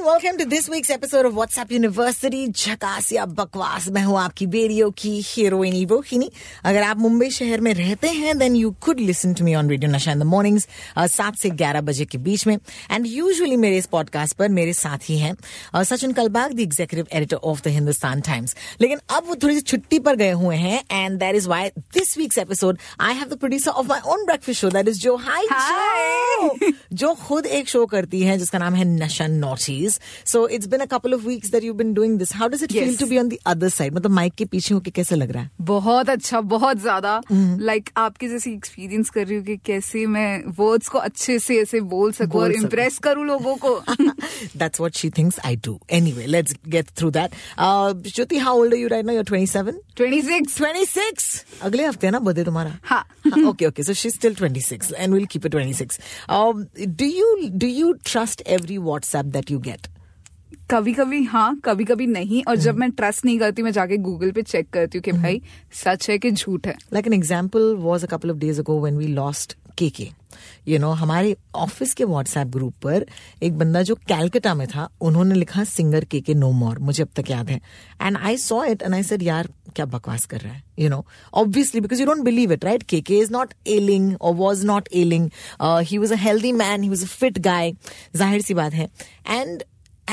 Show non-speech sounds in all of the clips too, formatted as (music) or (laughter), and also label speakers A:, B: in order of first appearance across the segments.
A: and welcome to this week's episode of WhatsApp university झकास या बकवास। मैं हूँ आपकी बेरियो की हीरोइनी रोहिणी अगर आप मुंबई शहर में रहते हैं then you could listen to me on radio Nasha in the mornings सात से ग्यारह बजे के बीच में। एंड यूजुअली मेरे इस पॉडकास्ट पर मेरे साथ ही हैं uh, Sachin Kalbag the executive editor of the Hindustan times लेकिन अब वो थोड़ी सी छुट्टी पर गए हुए हैं and that is why this week's episode I have the producer of my own breakfast show that is जो हाई जो जो खुद एक शो करती है जिसका नाम है Nasha naughties So it's been a couple of weeks that you been doing this how does it feel
B: Yes.
A: To be on the other side मतलब माइक के पीछे होके कैसे लग रहा है
B: बहुत अच्छा बहुत ज्यादा
A: हम्म।
B: लाइक आपके जैसे एक्सपीरियंस कर रही हूँ कि कैसे मैं वर्ड्स को अच्छे से ऐसे बोल सकूं
A: बोल
B: और
A: सकूं।
B: इम्प्रेस करूं लोगों को (laughs)
A: That's what she thinks I do. Anyway, let's get through that. Uh, Jyoti, how old are you right now? You're 27?
B: 26
A: 26 अगले हफ्ते है ना बर्थडे तुम्हारा (laughs)
B: हाँ।
A: okay okay so she's still 26 and we'll keep it 26 um, do you do you trust every whatsapp that you get
B: कभी कभी हाँ कभी कभी नहीं और
A: हम्म।
B: जब मैं ट्रस्ट नहीं करती मैं जाके गूगल पे चेक करती हूँ कि भाई सच है कि झूठ है?
A: Like an example was a couple of days ago when we lost KK. You know, हमारे ऑफ़िस के व्हाट्सएप ग्रुप पर एक बंदा जो कैलकटा में था उन्होंने लिखा सिंगर के के नो मोर मुझे अब तक याद है। And I saw it and I said यार क्या बकवास कर रहा है? You know obviously because you don't believe it right K K is not ailing और was not ailing he was a healthy man he was a fit guy ज़ाहिर सी बात है। एंड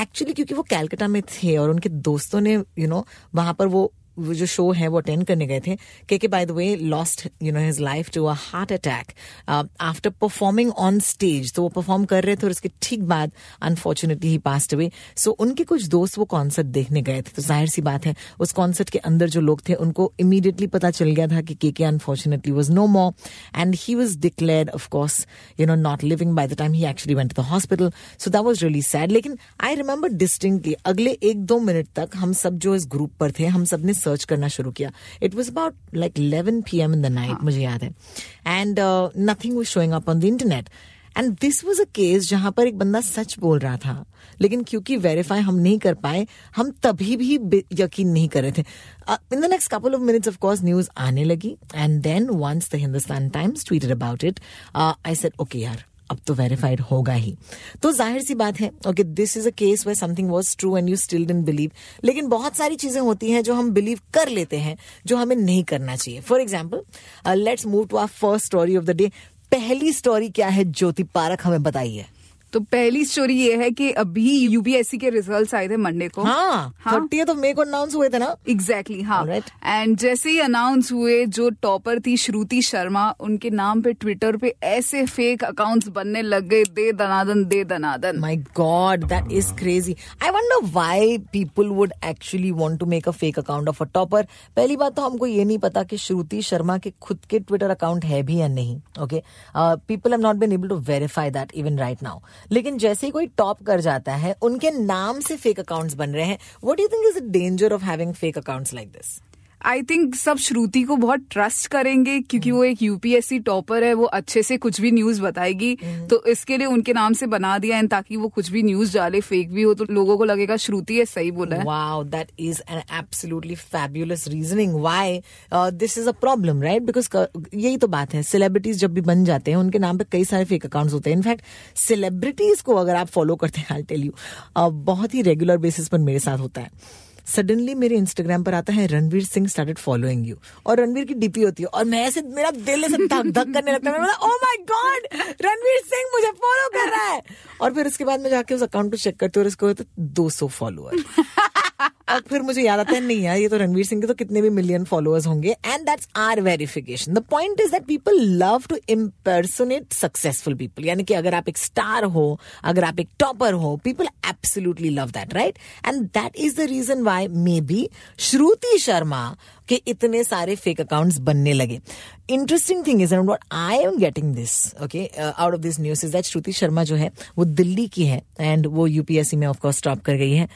A: एक्चुअली क्योंकि वो कैलकटा में थे और उनके दोस्तों ने यू you नो know, वहाँ पर वो वो जो शो है, वो अटेंड करने गए थे K K by the way lost you know his life to a heart attack after performing on stage तो वो परफॉर्म कर रहे थे और उसके ठीक बाद unfortunately he passed away so उनके कुछ दोस्त वो कॉन्सर्ट देखने गए थे। तो ज़ाहिर सी बात है, उस कॉन्सर्ट के अंदर जो लोग थे, उनको इमीडिएटली पता चल गया था कि K K unfortunately was no more and he was declared of course you know not living by the time he actually went the hospital so that was really sad लेकिन आई रिमेंबर डिस्टिंक्टली अगले एक दो minute तक हम सब जो इस group पर थे, हम सबने सर्च करना शुरू किया। It was about like eleven P M in the night मुझे याद है। And nothing was showing up on the internet and this was a case जहाँ पर एक बंदा सच बोल रहा था। लेकिन क्योंकि वेरीफाई हम नहीं कर पाए हम तभी भी यकीन नहीं कर रहे थे। In the next couple of minutes of course news आने लगी। And then once the Hindustan times tweeted about it I said okay यार अब तो वेरीफाइड होगा ही। तो ज़ाहिर सी बात है okay this is a case where something was true and you still didn't believe लेकिन बहुत सारी चीज़ें होती हैं जो हम बिलीव कर लेते हैं, जो हमें नहीं करना चाहिए। For example let's move to our first story of the day पहली स्टोरी क्या है, ज्योति पारक हमें बताइए।
B: तो पहली स्टोरी ये है कि अभी यूपीएससी के रिजल्ट्स आए थे मंडे को।
A: हाँ थर्टी तो मे को अनाउंस हुए थे ना?
B: एग्जैक्टली हाँ।
A: Alright.
B: एंड जैसे ही अनाउंस हुए जो टॉपर थी श्रुति शर्मा उनके नाम पे ट्विटर पे ऐसे फेक अकाउंट्स बनने लग गए दे दनादन दे दनादन।
A: My God, that is crazy. I wonder why people would actually want to make a fake account of a topper. पहली बात तो हमको ये नहीं पता कि श्रुति शर्मा के खुद के ट्विटर अकाउंट है भी या नहीं okay people have not been able to verify that even right now लेकिन जैसे ही कोई टॉप कर जाता है, उनके नाम से फेक अकाउंट्स बन रहे हैं what you think is the danger of having fake accounts like this
B: I think सब श्रुति को बहुत ट्रस्ट करेंगे क्योंकि वो एक यूपीएससी टॉपर है वो अच्छे से कुछ भी न्यूज़ बताएगी। तो इसके लिए उनके नाम से बना दिया एंड ताकि वो कुछ भी न्यूज़ डाले फेक भी हो तो लोगों को लगेगा श्रुति है सही बोला है।
A: Wow, that is an absolutely fabulous reasoning. Why uh, this is a problem, right? यही तो बात है सेलिब्रिटीज जब भी बन जाते हैं उनके नाम पे कई सारे फेक अकाउंट्स होते हैं। इनफैक्ट सेलिब्रिटीज को अगर आप फॉलो करते हैं आई टेल यू बहुत ही रेगुलर बेसिस पर मेरे साथ होता है। सडनली मेरे इंस्टाग्राम पर आता है, Ranveer Singh started following you और रणवीर की डीपी होती है। और मैं ऐसे, मेरा दिल ऐसे धक धक करने लगता है। Oh my god Ranveer Singh मुझे फॉलो कर रहा है. और फिर उसके बाद मैं जाके उस अकाउंट को चेक करती हूँ और उसको दो सौ फॉलोअर और फिर मुझे याद आता है, नहीं यार, ये तो रणवीर सिंह के तो कितने भी मिलियन फॉलोअर्स होंगे। And that's our verification the point is that people love to impersonate successful people यानी कि अगर आप एक स्टार हो, अगर आप एक टॉपर हो people absolutely love that right and that is the reason why maybe Shruti Sharma के इतने सारे फेक अकाउंट्स बनने लगे। Interesting thing is what I am getting this okay out of this news is that Shruti Sharma जो है, वो दिल्ली की है एंड वो यूपीएससी में ऑफकोर्स टॉप कर गई है।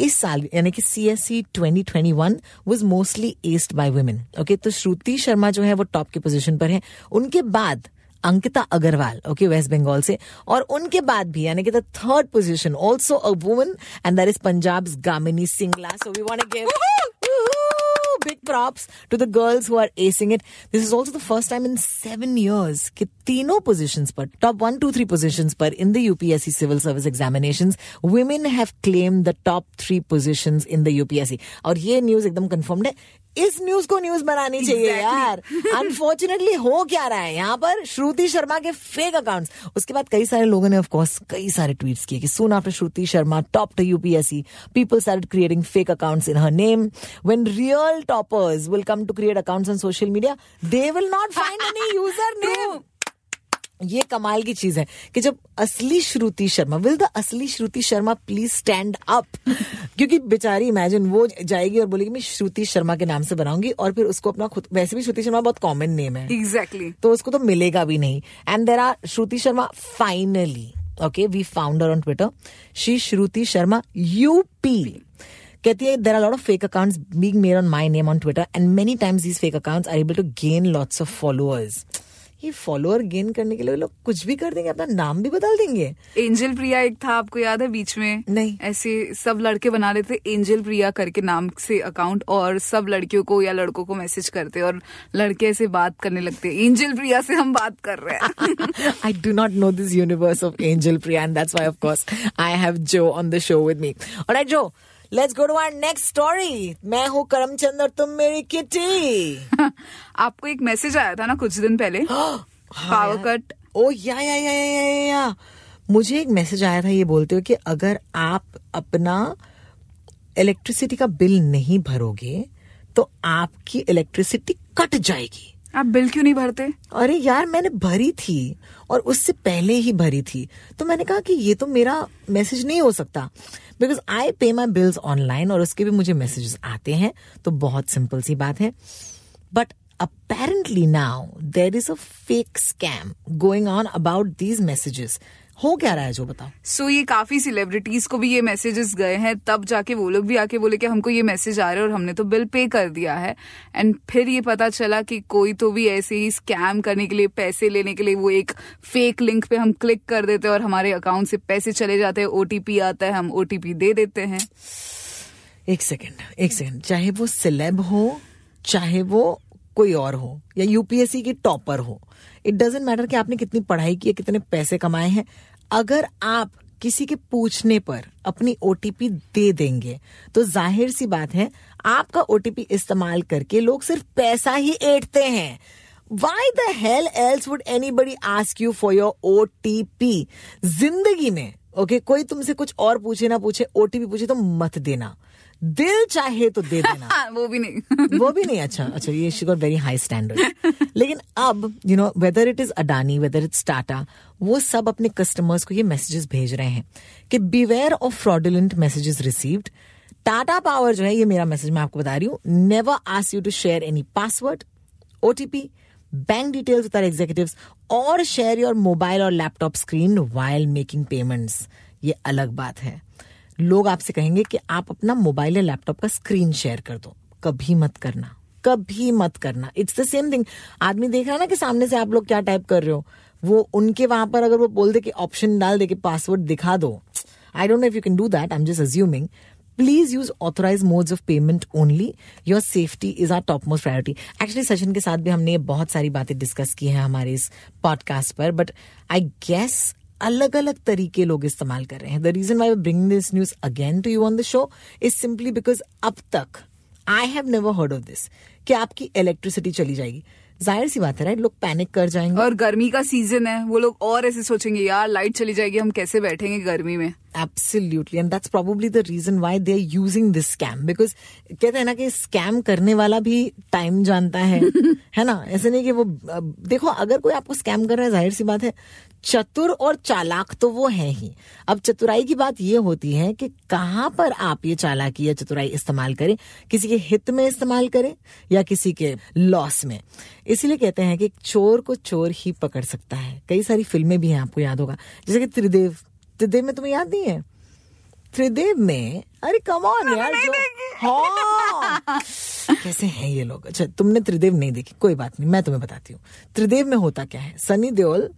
A: इस साल, यानी कि C S C twenty twenty one was mostly aced by women okay तो श्रुति शर्मा जो है, वो टॉप के पोजिशन पर है। उनके बाद अंकिता अग्रवाल ओके वेस्ट बंगाल से। और उनके बाद भी, यानी कि the third position also a woman and that is Punjab Gamini Singla so we want to big props to the girls who are acing it. This is also the first time in seven years कि तीनों positions पर top one, two, three positions पर in the UPSC civil service examinations, women have claimed the top three positions in the UPSC. और ये news एकदम confirmed है इस news को न्यूज़ बनानी
B: exactly.
A: चाहिए यार। (laughs) अनफॉर्चुनेटली हो क्या रहा है? यहाँ पर श्रुति शर्मा के फेक अकाउंट्स उसके बाद कई सारे लोगों ने ऑफकोर्स कई सारे ट्वीट किए कि soon after Shruti Sharma top to UPSC people are creating fake accounts in her name when real toppers will come to create account on social media they will not find any user name ये कमाल की चीज़ है कि जब असली Shruti Sharma will the असली Shruti Sharma please stand up क्योंकि बेचारी इमेजिन वो जाएगी और बोलेगी मैं श्रुति शर्मा के नाम से बनाऊँगी और फिर उसको अपना खुद वैसे भी श्रुति शर्मा बहुत कॉमन नेम है।
B: Exactly exactly.
A: तो उसको तो मिलेगा भी नहीं। And there are Shruti Sharma finally okay we found her on Twitter she Shruti Sharma UP कहती है there are lot of fake accounts being made on my name on Twitter and many times these fake accounts are able to gain lots of followers ये follower gain करने के लिए लोग कुछ भी कर देंगे अपना नाम भी बदल देंगे
B: एंजल प्रिया एक था आपको याद है बीच में
A: नहीं।
B: ऐसे सब लड़के बना लेते एंजल प्रिया करके नाम से अकाउंट और सब लड़कियों को या लड़कों को मैसेज करते और लड़के ऐसे बात करने लगते एंजल प्रिया से हम बात कर रहे हैं
A: I do not know this universe of angel Priya and why, of course, I have Joe on the show with me. All right, Joe, let's go to our next story. मैं हूँ करमचंद और तुम मेरी किटी। (laughs)
B: आपको एक message आया था ना कुछ दिन पहले? (gasps) पावर कट
A: ओ या या या या या या, या मुझे एक मैसेज आया था ये बोलते हुए कि अगर आप अपना इलेक्ट्रिसिटी का बिल नहीं भरोगे तो आपकी इलेक्ट्रिसिटी कट जाएगी।
B: आप बिल क्यों नहीं भरते?
A: अरे यार, मैंने भरी थी और उससे पहले ही भरी थी। तो मैंने कहा कि ये तो मेरा मैसेज नहीं हो सकता। बिकॉज़ आई पे माई बिल्स ऑनलाइन और उसके भी मुझे मैसेजेस आते हैं तो बहुत सिंपल सी बात है। But apparently now there is a fake scam going on about these messages हो क्या रहा है जो बताओ?
B: सो so, ये काफ़ी सेलिब्रिटीज को भी ये मैसेजेस गए हैं। तब जाके वो लोग भी आके बोले कि हमको ये मैसेज आ रहे हैं और हमने तो बिल पे कर दिया है। एंड फिर ये पता चला कि कोई तो भी ऐसे ही स्कैम करने के लिए पैसे लेने के लिए वो एक फेक लिंक पे हम क्लिक कर देते हैं और हमारे अकाउंट से पैसे चले जाते हैं। ओटीपी आता है हम ओटीपी दे देते हैं।
A: एक सेकेंड एक सेकेंड चाहे वो सिलेब हो चाहे वो कोई और हो या यूपीएससी की टॉपर हो इट डजेंट मैटर कि आपने कितनी पढ़ाई की है कितने पैसे कमाए हैं अगर आप किसी के पूछने पर अपनी ओटीपी दे देंगे तो ज़ाहिर सी बात है आपका ओटीपी इस्तेमाल करके लोग सिर्फ़ पैसा ही ऐंठते हैं। Why the hell else would anybody ask you for your OTP ज़िंदगी में ओके okay, कोई तुमसे कुछ और पूछे ना पूछे ओटीपी पूछे तो मत देना। दिल चाहे तो दे देना। (laughs)
B: वो भी नहीं।
A: वो भी नहीं अच्छा अच्छा ये she got very high standard लेकिन अब you know whether it is Adani whether it's Tata वो सब अपने कस्टमर्स को ये मैसेजेस भेज रहे हैं कि beware of fraudulent messages received Tata Power जो है ये मेरा मैसेज मैं आपको बता रही हूँ never ask you to share any password OTP bank details with our executives और शेयर योर मोबाइल और laptop screen while making payments ये अलग बात है। लोग आपसे कहेंगे कि आप अपना मोबाइल या लैपटॉप का स्क्रीन शेयर कर दो। कभी मत करना, कभी मत करना। इट्स द सेम थिंग आदमी देख रहा है ना कि सामने से आप लोग क्या टाइप कर रहे हो। वो उनके वहाँ पर अगर वो बोल दे कि ऑप्शन डाल दे कि पासवर्ड दिखा दो। I don't know if you can do that I am just assuming please use authorise modes of payment only your safety is our top most priority actually Sachin के साथ भी हमने बहुत सारी बातें डिस्कस की हैं हमारे इस पॉडकास्ट पर बट आई गेस अलग अलग तरीके लोग इस्तेमाल कर रहे हैं। The reason why bring this news again to you on the show is simply because अब तक I have never heard of this कि आपकी इलेक्ट्रिसिटी चली जाएगी। ज़ाहिर सी बात है राइट लोग पैनिक कर जाएँगे।
B: और गर्मी का सीज़न है, वो लोग और ऐसे सोचेंगे, यार लाइट चली जाएगी, हम कैसे बैठेंगे गर्मी में?
A: Absolutely and that's probably the reason why they are using this scam because कहते हैं ना कि स्कैम करने वाला भी टाइम जानता है। (laughs) है ना? ऐसे नहीं कि वो देखो अगर कोई आपको स्कैम कर रहा है ज़ाहिर सी बात है चतुर और चालाक तो वो है ही। अब चतुराई की बात ये होती है कि कहाँ पर आप ये चालाकी या चतुराई इस्तेमाल करें? किसी के हित में इस्तेमाल करें या किसी के लॉस में? इसीलिए कहते हैं कि चोर को चोर ही पकड़ सकता है। कई सारी फ़िल्में भी हैं आपको याद होगा। जैसे कि त्रिदेव। त्रिदेव में तुम्हें याद नहीं है? त्रिदेव में अरे कमॉन यार जो हाँ। कैसे हैं ये लोग? अच्छा तुमने त्रिदेव नहीं देखी कोई बात नहीं मैं तुम्हें बताती हूँ। त्रिदेव में होता क्या है? सनी देओल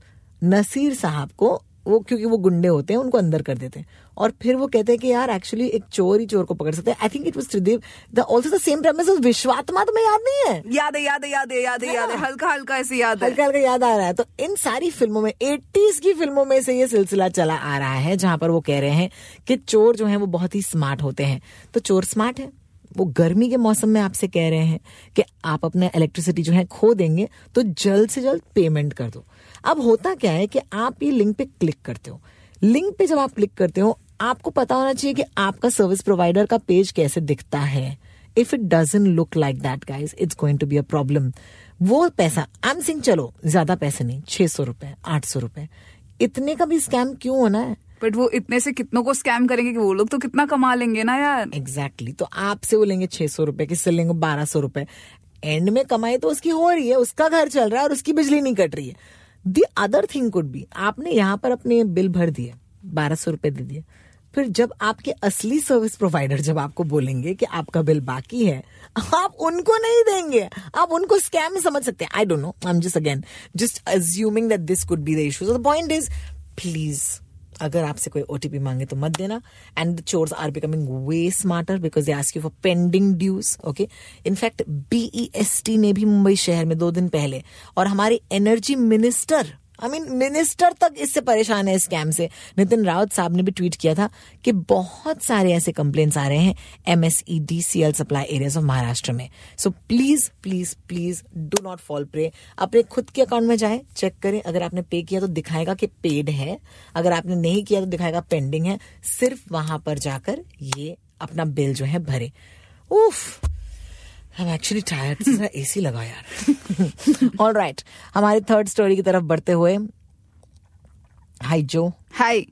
A: नसीर साहब को वो क्योंकि वो गुंडे होते हैं उनको अंदर कर देते हैं। और फिर वो कहते हैं कि यार एक्चुअली एक चोर ही चोर को पकड़ सकते हैं। I think it was Tridev the also the same premise of Vishwatma तुम्हें याद नहीं है?
B: याद है याद है याद है याद है याद है। हल्का हल्का ऐसे याद है।
A: हल्का हल्का याद आ रहा है। तो इन सारी फ़िल्मों में 80s की फ़िल्मों में से ये सिलसिला चला आ रहा है जहाँ पर वो कह रहे हैं कि चोर जो है वो बहुत ही स्मार्ट होते हैं। तो चोर स्मार्ट है? वो गर्मी के मौसम में आपसे कह रहे हैं कि आप अपना इलेक्ट्रिसिटी जो है खो देंगे तो जल्द से जल्द पेमेंट कर दो। अब होता क्या है कि आप ये लिंक पे क्लिक करते हो। लिंक पे जब आप क्लिक करते हो आपको पता होना चाहिए कि आपका सर्विस प्रोवाइडर का पेज कैसे दिखता है। If it doesn't look like that guys it's going to be a problem वो पैसा आई एम सिंह चलो ज़्यादा पैसे नहीं छह सौ रुपए आठ सौ रुपए। इतने का भी स्कैम क्यों होना है?
B: बट वो इतने से कितनों को स्कैम करेंगे कि वो लोग तो कितना कमा लेंगे ना यार।
A: Exactly exactly. तो आपसे वो लेंगे छह सौ रुपए किससे लेंगे? बारह सौ रुपए। एंड में कमाई तो उसकी हो रही है उसका घर चल रहा है और उसकी बिजली नहीं कट रही है। The other thing could be आपने यहाँ पर अपने बिल भर दिए बारह सौ रुपए दे दिए फिर जब आपके असली सर्विस प्रोवाइडर जब आपको बोलेंगे कि आपका बिल बाकी है, आप उनको नहीं देंगे। आप उनको स्कैम समझ सकते हैं। I don't know I am just again just assuming that this could be the issue the point is please अगर आपसे कोई ओटीपी मांगे तो मत देना। And the chors are becoming way smarter because they ask you for pending dues okay in fact BEST ने भी मुंबई शहर में दो दिन पहले और हमारे energy minister I mean minister तक इससे परेशान है स्कैम से। नितिन रावत साहब ने भी ट्वीट किया था कि बहुत सारे ऐसे कंप्लेंट्स आ रहे हैं M S E D C L supply areas of Maharashtra में। So please please please do not fall prey अपने खुद के अकाउंट में जाए चेक करें। अगर आपने पे किया तो दिखाएगा कि पेड है। अगर आपने नहीं किया तो दिखाएगा पेंडिंग है। सिर्फ़ वहाँ पर जाकर ये अपना बिल जो है भरे। उफ I'm actually tired. जरा एसी लगा यार। ऑल राइट हमारी थर्ड स्टोरी की तरफ़ बढ़ते हुए। हाय जो
B: हाय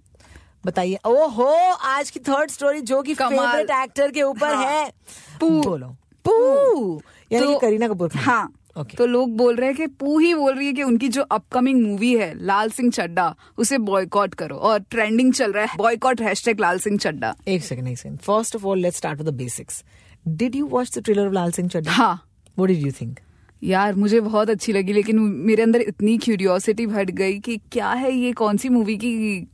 A: बताइए। ओहो आज की थर्ड स्टोरी जो की। फेवरेट एक्टर के ऊपर
B: हाँ।
A: है।
B: पू।
A: बोलो। पू। यानी
B: तो-
A: करीना कपूर
B: हाँ।
A: ओके
B: तो लोग बोल रहे हैं कि पू ही बोल रही है कि उनकी जो अपकमिंग मूवी है लाल सिंह चड्डा उसे बॉयकॉट करो। और ट्रेंडिंग चल रहा है। बॉयकॉट हैशटैग लाल सिंह चड्डा
A: एक सेकंड एक second first of all let's start with the basics did you watch the trailer of Lal Singh Chaddha
B: हाँ।
A: व्हाट डिड यू थिंक
B: यार मुझे बहुत अच्छी लगी लेकिन मेरे अंदर इतनी क्यूरियोसिटी भर गई कि क्या है ये कौन सी मूवी की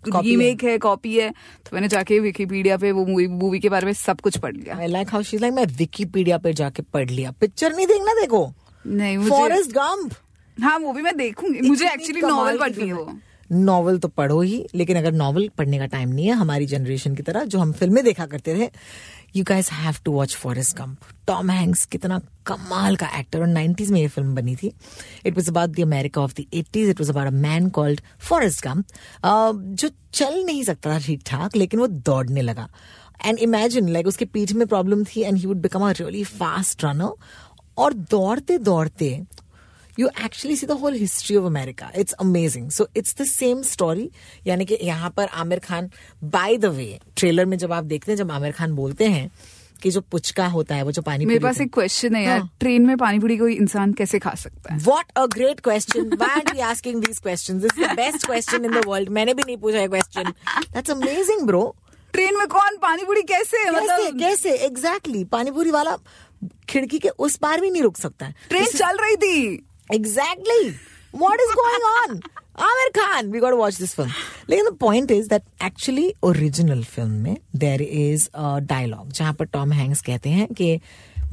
B: रीमेक है। कॉपी है तो मैंने जाके विकीपीडिया पे वो मूवी मूवी के बारे में सब कुछ पढ़ लिया।
A: I like how she like मैं विकीपीडिया पे जाके पढ़ लिया। पिक्चर नहीं देखना देखो।
B: नहीं मुझे
A: फॉरेस्ट गंप
B: हाँ वो भी मैं देखूँगी। मुझे एक्चुअली नॉवल पढ़नी है। वो
A: नॉवल तो पढ़ो ही लेकिन अगर नॉवल पढ़ने का टाइम नहीं है हमारी जनरेशन की तरह जो हम फ़िल्में देखा करते थे you guys have to watch Forrest Gump Tom Hanks कितना कमाल का एक्टर और 90s में ये फ़िल्म बनी थी। It was about the America of the 80s it was about a man called Forrest Gump जो चल नहीं सकता था ठीक ठाक लेकिन वो दौड़ने लगा। एंड इमेजिन लाइक उसके पीठ में प्रॉब्लम थी and he would become a really fast runner और दौड़ते दौड़ते you actually see the whole history of America it's amazing so it's the same story यानी कि यहाँ पर Aamir Khan by the way trailer में जब आप देखते हैं जब आमिर खान बोलते हैं कि जो पुचका होता है वो जो पानी
B: मेरे पास एक क्वेश्चन है यार।
A: हाँ.
B: ट्रेन में पानी पूरी कोई इंसान कैसे खा सकता है?
A: What a great question asking question best question in the world मैंने भी नहीं पूछा क्वेश्चन अमेजिंग ब्रो
B: ट्रेन में कौन? पानी पूरी कैसे मतलब
A: कैसे? एग्जैक्टली पानी पूरी वाला खिड़की के उस पार भी नहीं रुक सकता। है
B: ट्रेन चल रही थी।
A: Exactly. What is going on? Amir Khan, we got to watch this film. लेकिन the point is that actually original film में there is a dialogue जहाँ पर Tom Hanks कहते हैं कि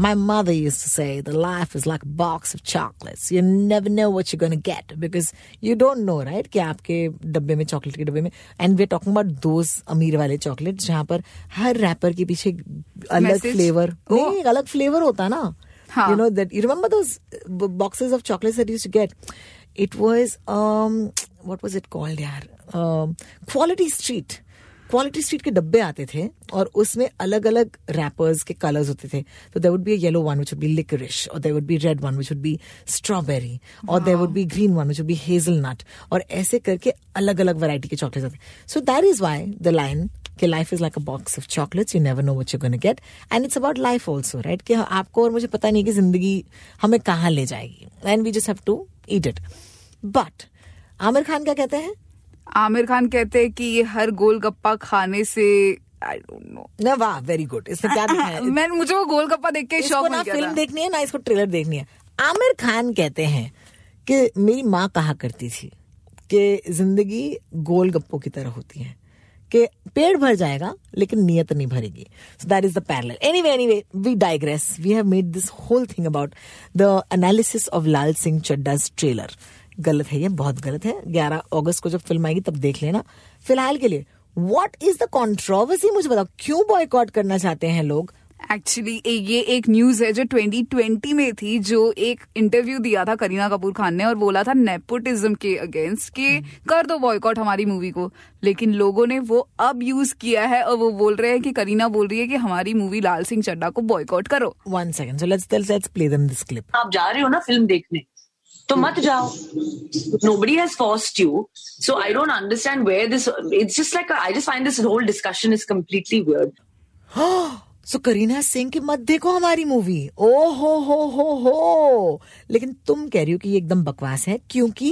A: My mother used to say the life is like a box of chocolates. You never know what you're going to get because you don't know, right? कि आपके डब्बे में chocolate के डब्बे में and we're talking about those अमीर वाले chocolate जहाँ पर हर रैपर के पीछे अलग फ्लेवर
B: Oh.
A: नहीं अलग फ्लेवर होता ना
B: हाँ.
A: you know that you remember those uh, boxes of chocolates that you used to get? It was um what was it called yaar? Um, quality street Quality Street के डब्बे आते थे और उसमें अलग अलग रैपर्स के कलर्स होते थे। तो there would be yellow one which would be liquorice और there would be red one which would be strawberry और there would be green one which would be hazelnut और ऐसे करके अलग अलग वैरायटी के चॉकलेट्स आते so that is why the line कि life is like a box of chocolates you never know what you gonna get and it's about life also right कि आपको और मुझे पता नहीं कि ज़िंदगी हमें कहाँ ले जाएगी and we just have to eat it but Aamir Khan क्या कहते हैं?
B: आमिर खान कहते हैं कि ये हर गोलगप्पा खाने से आई डोंट नो
A: ना वाह वेरी गुड इसमें क्या दिखाया है? (laughs)
B: मैं मुझे वो गोलगप्पा देख के शौक
A: ना फ़िल्म देखनी है ना इसको ट्रेलर देखनी है. आमिर खान कहते हैं कि मेरी माँ कहा करती थी कि ज़िंदगी गोलगप्पों की तरह होती है कि पेड़ भर जाएगा लेकिन नियत नहीं भरेगी. So that is the parallel anyway anyway we digress we have made this whole thing about the analysis of Lal Singh Chadda's trailer गलत है ये बहुत गलत है। 11 अगस्त को जब फ़िल्म आएगी तब देख लेना। फ़िलहाल के लिए व्हाट इज़ द कंट्रोवर्सी मुझे बताओ क्यों बॉयकॉट करना चाहते हैं लोग?
B: एक्चुअली ये एक न्यूज़ है जो 2020 में थी जो एक इंटरव्यू दिया था करीना कपूर खान ने और बोला था नेपोटिज्म के अगेंस्ट कि कर दो बॉयकॉट हमारी मूवी को। लेकिन लोगों ने वो अब यूज़ किया है और वो बोल रहे हैं कि करीना बोल रही है कि हमारी मूवी लाल सिंह चड्डा को बॉयकॉट करो।
A: One second so let's let's play this clip
C: आप जा रहे हो ना फ़िल्म देखने? तो मत जाओ। Nobody has forced you so I don't understand where this it's just like I just find this whole discussion is completely weird
A: so Kareena Singh के मत देखो हमारी मूवी ओ हो हो हो। हो लेकिन तुम कह रही हो कि ये एकदम बकवास है। क्योंकि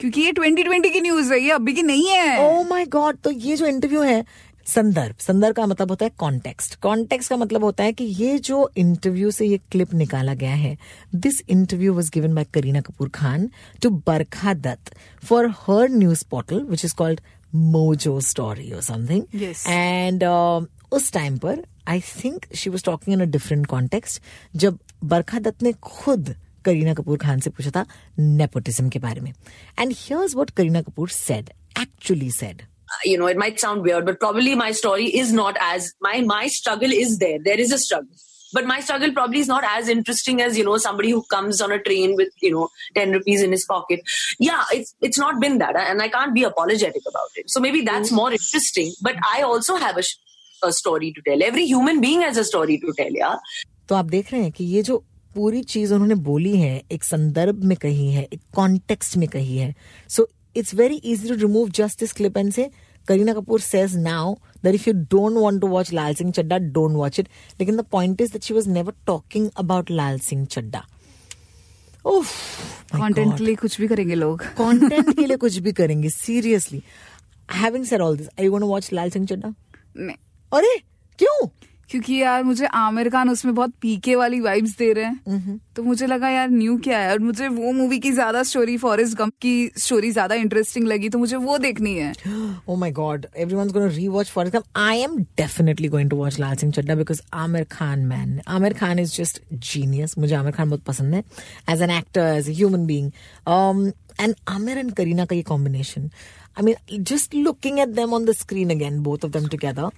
B: क्योंकि ये 2020 की न्यूज़ है ये अभी की नहीं है।
A: ओ माय गॉड तो ये जो इंटरव्यू है संदर्भ। संदर्भ का मतलब होता है कॉन्टेक्स्ट कॉन्टेक्स्ट का मतलब होता है कि ये जो इंटरव्यू से ये क्लिप निकाला गया है this interview was given by Kareena Kapoor Khan to Barkha Dutt for her news portal which is called Mojo Story और समथिंग एंड उस टाइम पर I think she was talking in a different context जब बरखा दत्त ने खुद करीना कपूर खान से पूछा था nepotism के बारे में। And here's what Kareena Kapoor said actually said
C: you know it might sound weird but probably my story is not as my my struggle is there there is a struggle but my struggle probably is not as interesting as you know somebody who comes on a train with you know 10 rupees in his pocket yeah it's it's not been that and i can't be apologetic about it so maybe that's more interesting but i also have a, sh- a story to tell every human being has a story to tell yeah
A: तो आप देख रहे हैं कि ये जो पूरी चीज उन्होंने बोली है एक संदर्भ में कही है एक कॉन्टेक्स्ट में कही है so it's very easy to remove just this clip and से Kareena Kapoor says now that if you don't want to watch Laal Singh Chaddha don't watch it लेकिन the point is that she was never talking about Laal Singh Chaddha उफ
B: content के लिए कुछ भी करेंगे लोग
A: content के लिए कुछ भी करेंगे seriously having said all this I want to watch Laal Singh Chaddha
B: नहीं
A: अरे क्यों
B: क्योंकि यार मुझे आमिर खान उसमें बहुत पीके वाली वाइब्स दे रहे हैं। तो मुझे लगा यार न्यू क्या है? और मुझे वो मूवी की ज़्यादा स्टोरी फॉरेस्ट गम की स्टोरी ज़्यादा इंटरेस्टिंग लगी तो मुझे वो देखनी है।
A: ओ my God everyone gonna rewatch Forrest Gump I am definitely going to watch Lal Singh Chadda because Aamir Khan man Aamir Khan is just genius मुझे आमिर खान बहुत पसंद है as an actor as a human being and Aamir and Kareena का ये combination I mean just looking at them on the screen again both of them together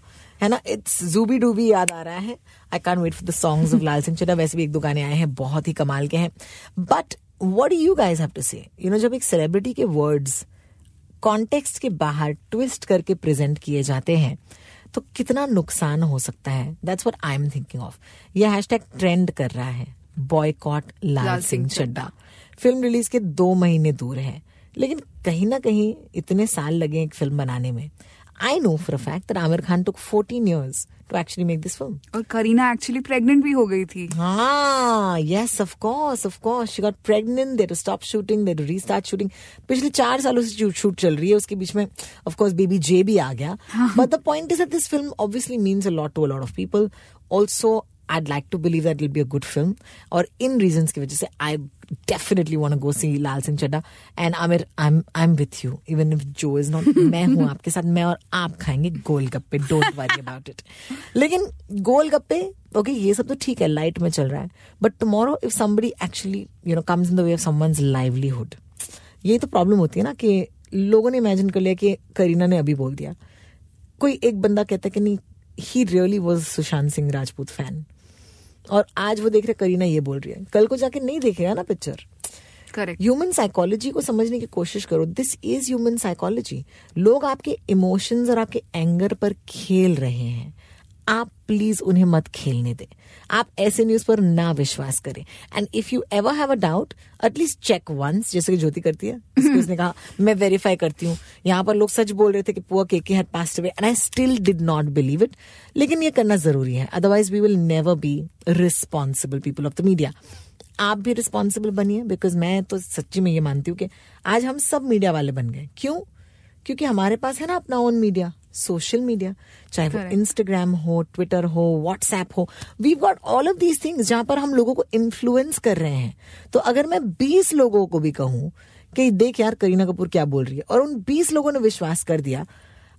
A: है ना? It's Zoobi Doobi याद आ रहा है। I can't wait for the songs of Lal Singh Chadda वैसे भी एक दो गाने आए हैं बहुत ही कमाल के हैं। But what you guys have to say you know जब एक सेलिब्रिटी के वर्ड्स कॉन्टेक्स्ट के बाहर ट्विस्ट करके प्रेजेंट किए जाते हैं तो कितना नुकसान हो सकता है? That's what I am thinking of ये हैशटैग ट्रेंड कर रहा है। बॉयकॉट लाल
B: लाल
A: सिंह चड्डा फ़िल्म रिलीज़ के दो महीने दूर है। लेकिन कहीं ना कहीं इतने साल लगे एक फ़िल्म बनाने में। I know for fact that Aamir Khan took 14 years to actually make this film
B: और करीना एक्चुअली प्रेग्नेंट भी हो गई थी।
A: हाँ yes of course of course she got pregnant there stop shooting there restart shooting पिछले चार सालों से शूट चल रही है उसके बीच में ऑफ़ कोर्स बेबी जे भी आ गया. But the point is that this film obviously means a lot to a lot of people also I'd like to believe that it'll be a good film. और इन reasons की वजह से I definitely to go see Lal Singh Chaddha and Amir I'm I'm with you. Even if Joe is not (laughs) मैं हूँ आपके साथ मैं और आप खाएँगे गोलगप्पे. Don't worry about it. लेकिन गोलगप्पे ओके ये सब तो ठीक है लाइट में चल रहा है. But tomorrow if somebody actually you know comes in the way of someone's livelihood ये तो प्रॉब्लम होती है ना कि लोगों ने इमेजिन कर लिया कि करीना ने अभी बोल दिया। कोई एक बंदा कहता है कि नहीं he really was Sushant Singh Rajput fan और आज वो देख रहे करीना ये बोल रही है। कल को जाके नहीं देखेगा ना पिक्चर
B: करेक्ट
A: ह्यूमन साइकोलॉजी को समझने की कोशिश करो। दिस इज़ ह्यूमन साइकोलॉजी लोग आपके इमोशंस और आपके एंगर पर खेल रहे हैं। आप प्लीज़ उन्हें मत खेलने दें। आप ऐसे न्यूज़ पर ना विश्वास करें। And if you ever have a doubt at least check once जैसे कि ज्योति करती है। (laughs) उसने कहा मैं वेरीफाई करती हूँ। यहाँ पर लोग सच बोल रहे थे कि poor KK had passed away and I still did not believe it लेकिन ये करना ज़रूरी है। Otherwise we will never be responsible people of the media आप भी रिस्पॉन्सिबल बनिए बिकॉज़ मैं तो सच्ची में ये मानती हूँ कि आज हम सब मीडिया वाले बन गए। क्यों? क्योंकि हमारे पास है ना अपना ओन मीडिया सोशल मीडिया चाहे वो इंस्टाग्राम हो ट्विटर हो व्हाट्सएप हो we got all of these things जहाँ पर हम लोगों को इन्फ्लुएंस कर रहे हैं। तो अगर मैं 20 लोगों को भी कहूँ कि देख यार करीना कपूर क्या बोल रही है और उन 20 लोगों ने विश्वास कर दिया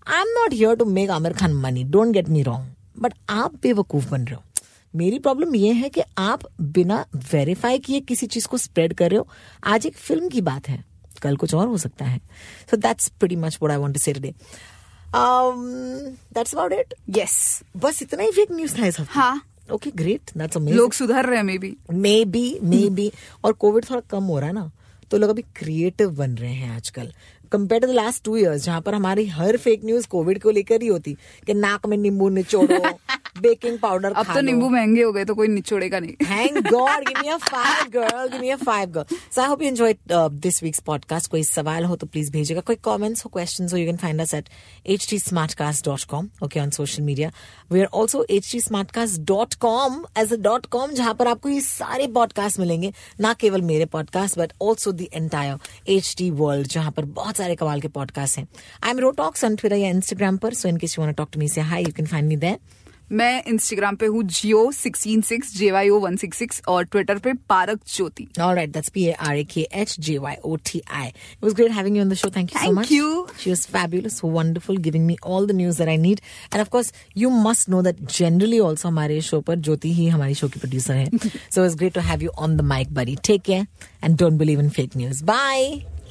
A: I am not here to make Aamir Khan money don't get me wrong but आप बेवकूफ़ बन रहे हो। मेरी प्रॉब्लम ये है कि आप बिना वेरीफाई किए किसी चीज़ को स्प्रेड कर रहे हो। आज एक फ़िल्म की बात है कल कुछ और हो सकता है। So that's pretty much what I want to say today that's about it
B: yes
A: बस इतना ही फेक न्यूज़ था इस हफ़्ते।
B: हाँ।
A: ओके ग्रेट दैट्स अमेजिंग
B: लोग सुधर रहे हैं maybe
A: maybe maybe और कोविड थोड़ा कम हो रहा है ना तो लोग अभी क्रिएटिव बन रहे हैं आजकल। Compare to the last two years जहाँ पर हमारी हर फेक न्यूज़ कोविड को लेकर ही होती कि नाक में नींबू निचोड़ो बेकिंग पाउडर
B: अब तो नींबू महँगे हो गए तो कोई निचोड़ेगा नहीं।
A: Thank God give me a five girl give me a five girl so I hope you enjoy this week's podcast कोई सवाल हो तो प्लीज़ भेजेगा कोई कमेंट्स हो क्वेश्चंस हो you can find us at htsmartcast.com okay on social media we are also htsmartcast.com as a dot com जहाँ पर आपको ये सारे पॉडकास्ट मिलेंगे। ना केवल मेरे podcast but also the entire HT world जहाँ पर बहुत सारे कमाल के पॉडकास्ट हैं। आई एम रोटॉक्स ऑन ट्विटर या इंस्टाग्राम पर so in case talk to me say hi you can find me there
B: मैं इंस्टाग्राम पे हूँ जियो sixteen six J Y O one six six और ट्विटर पे Parakh Jyoti
A: all right this P R A K H J Y O T I was great having show thank you so much
B: you
A: she was fabulous wonderful giving me all the news that I need and of course you must know that generally also हमारे show पर ज्योति ही हमारी show की producer है। So is great to have you on the mic बरी take care and don't believe in fake news bye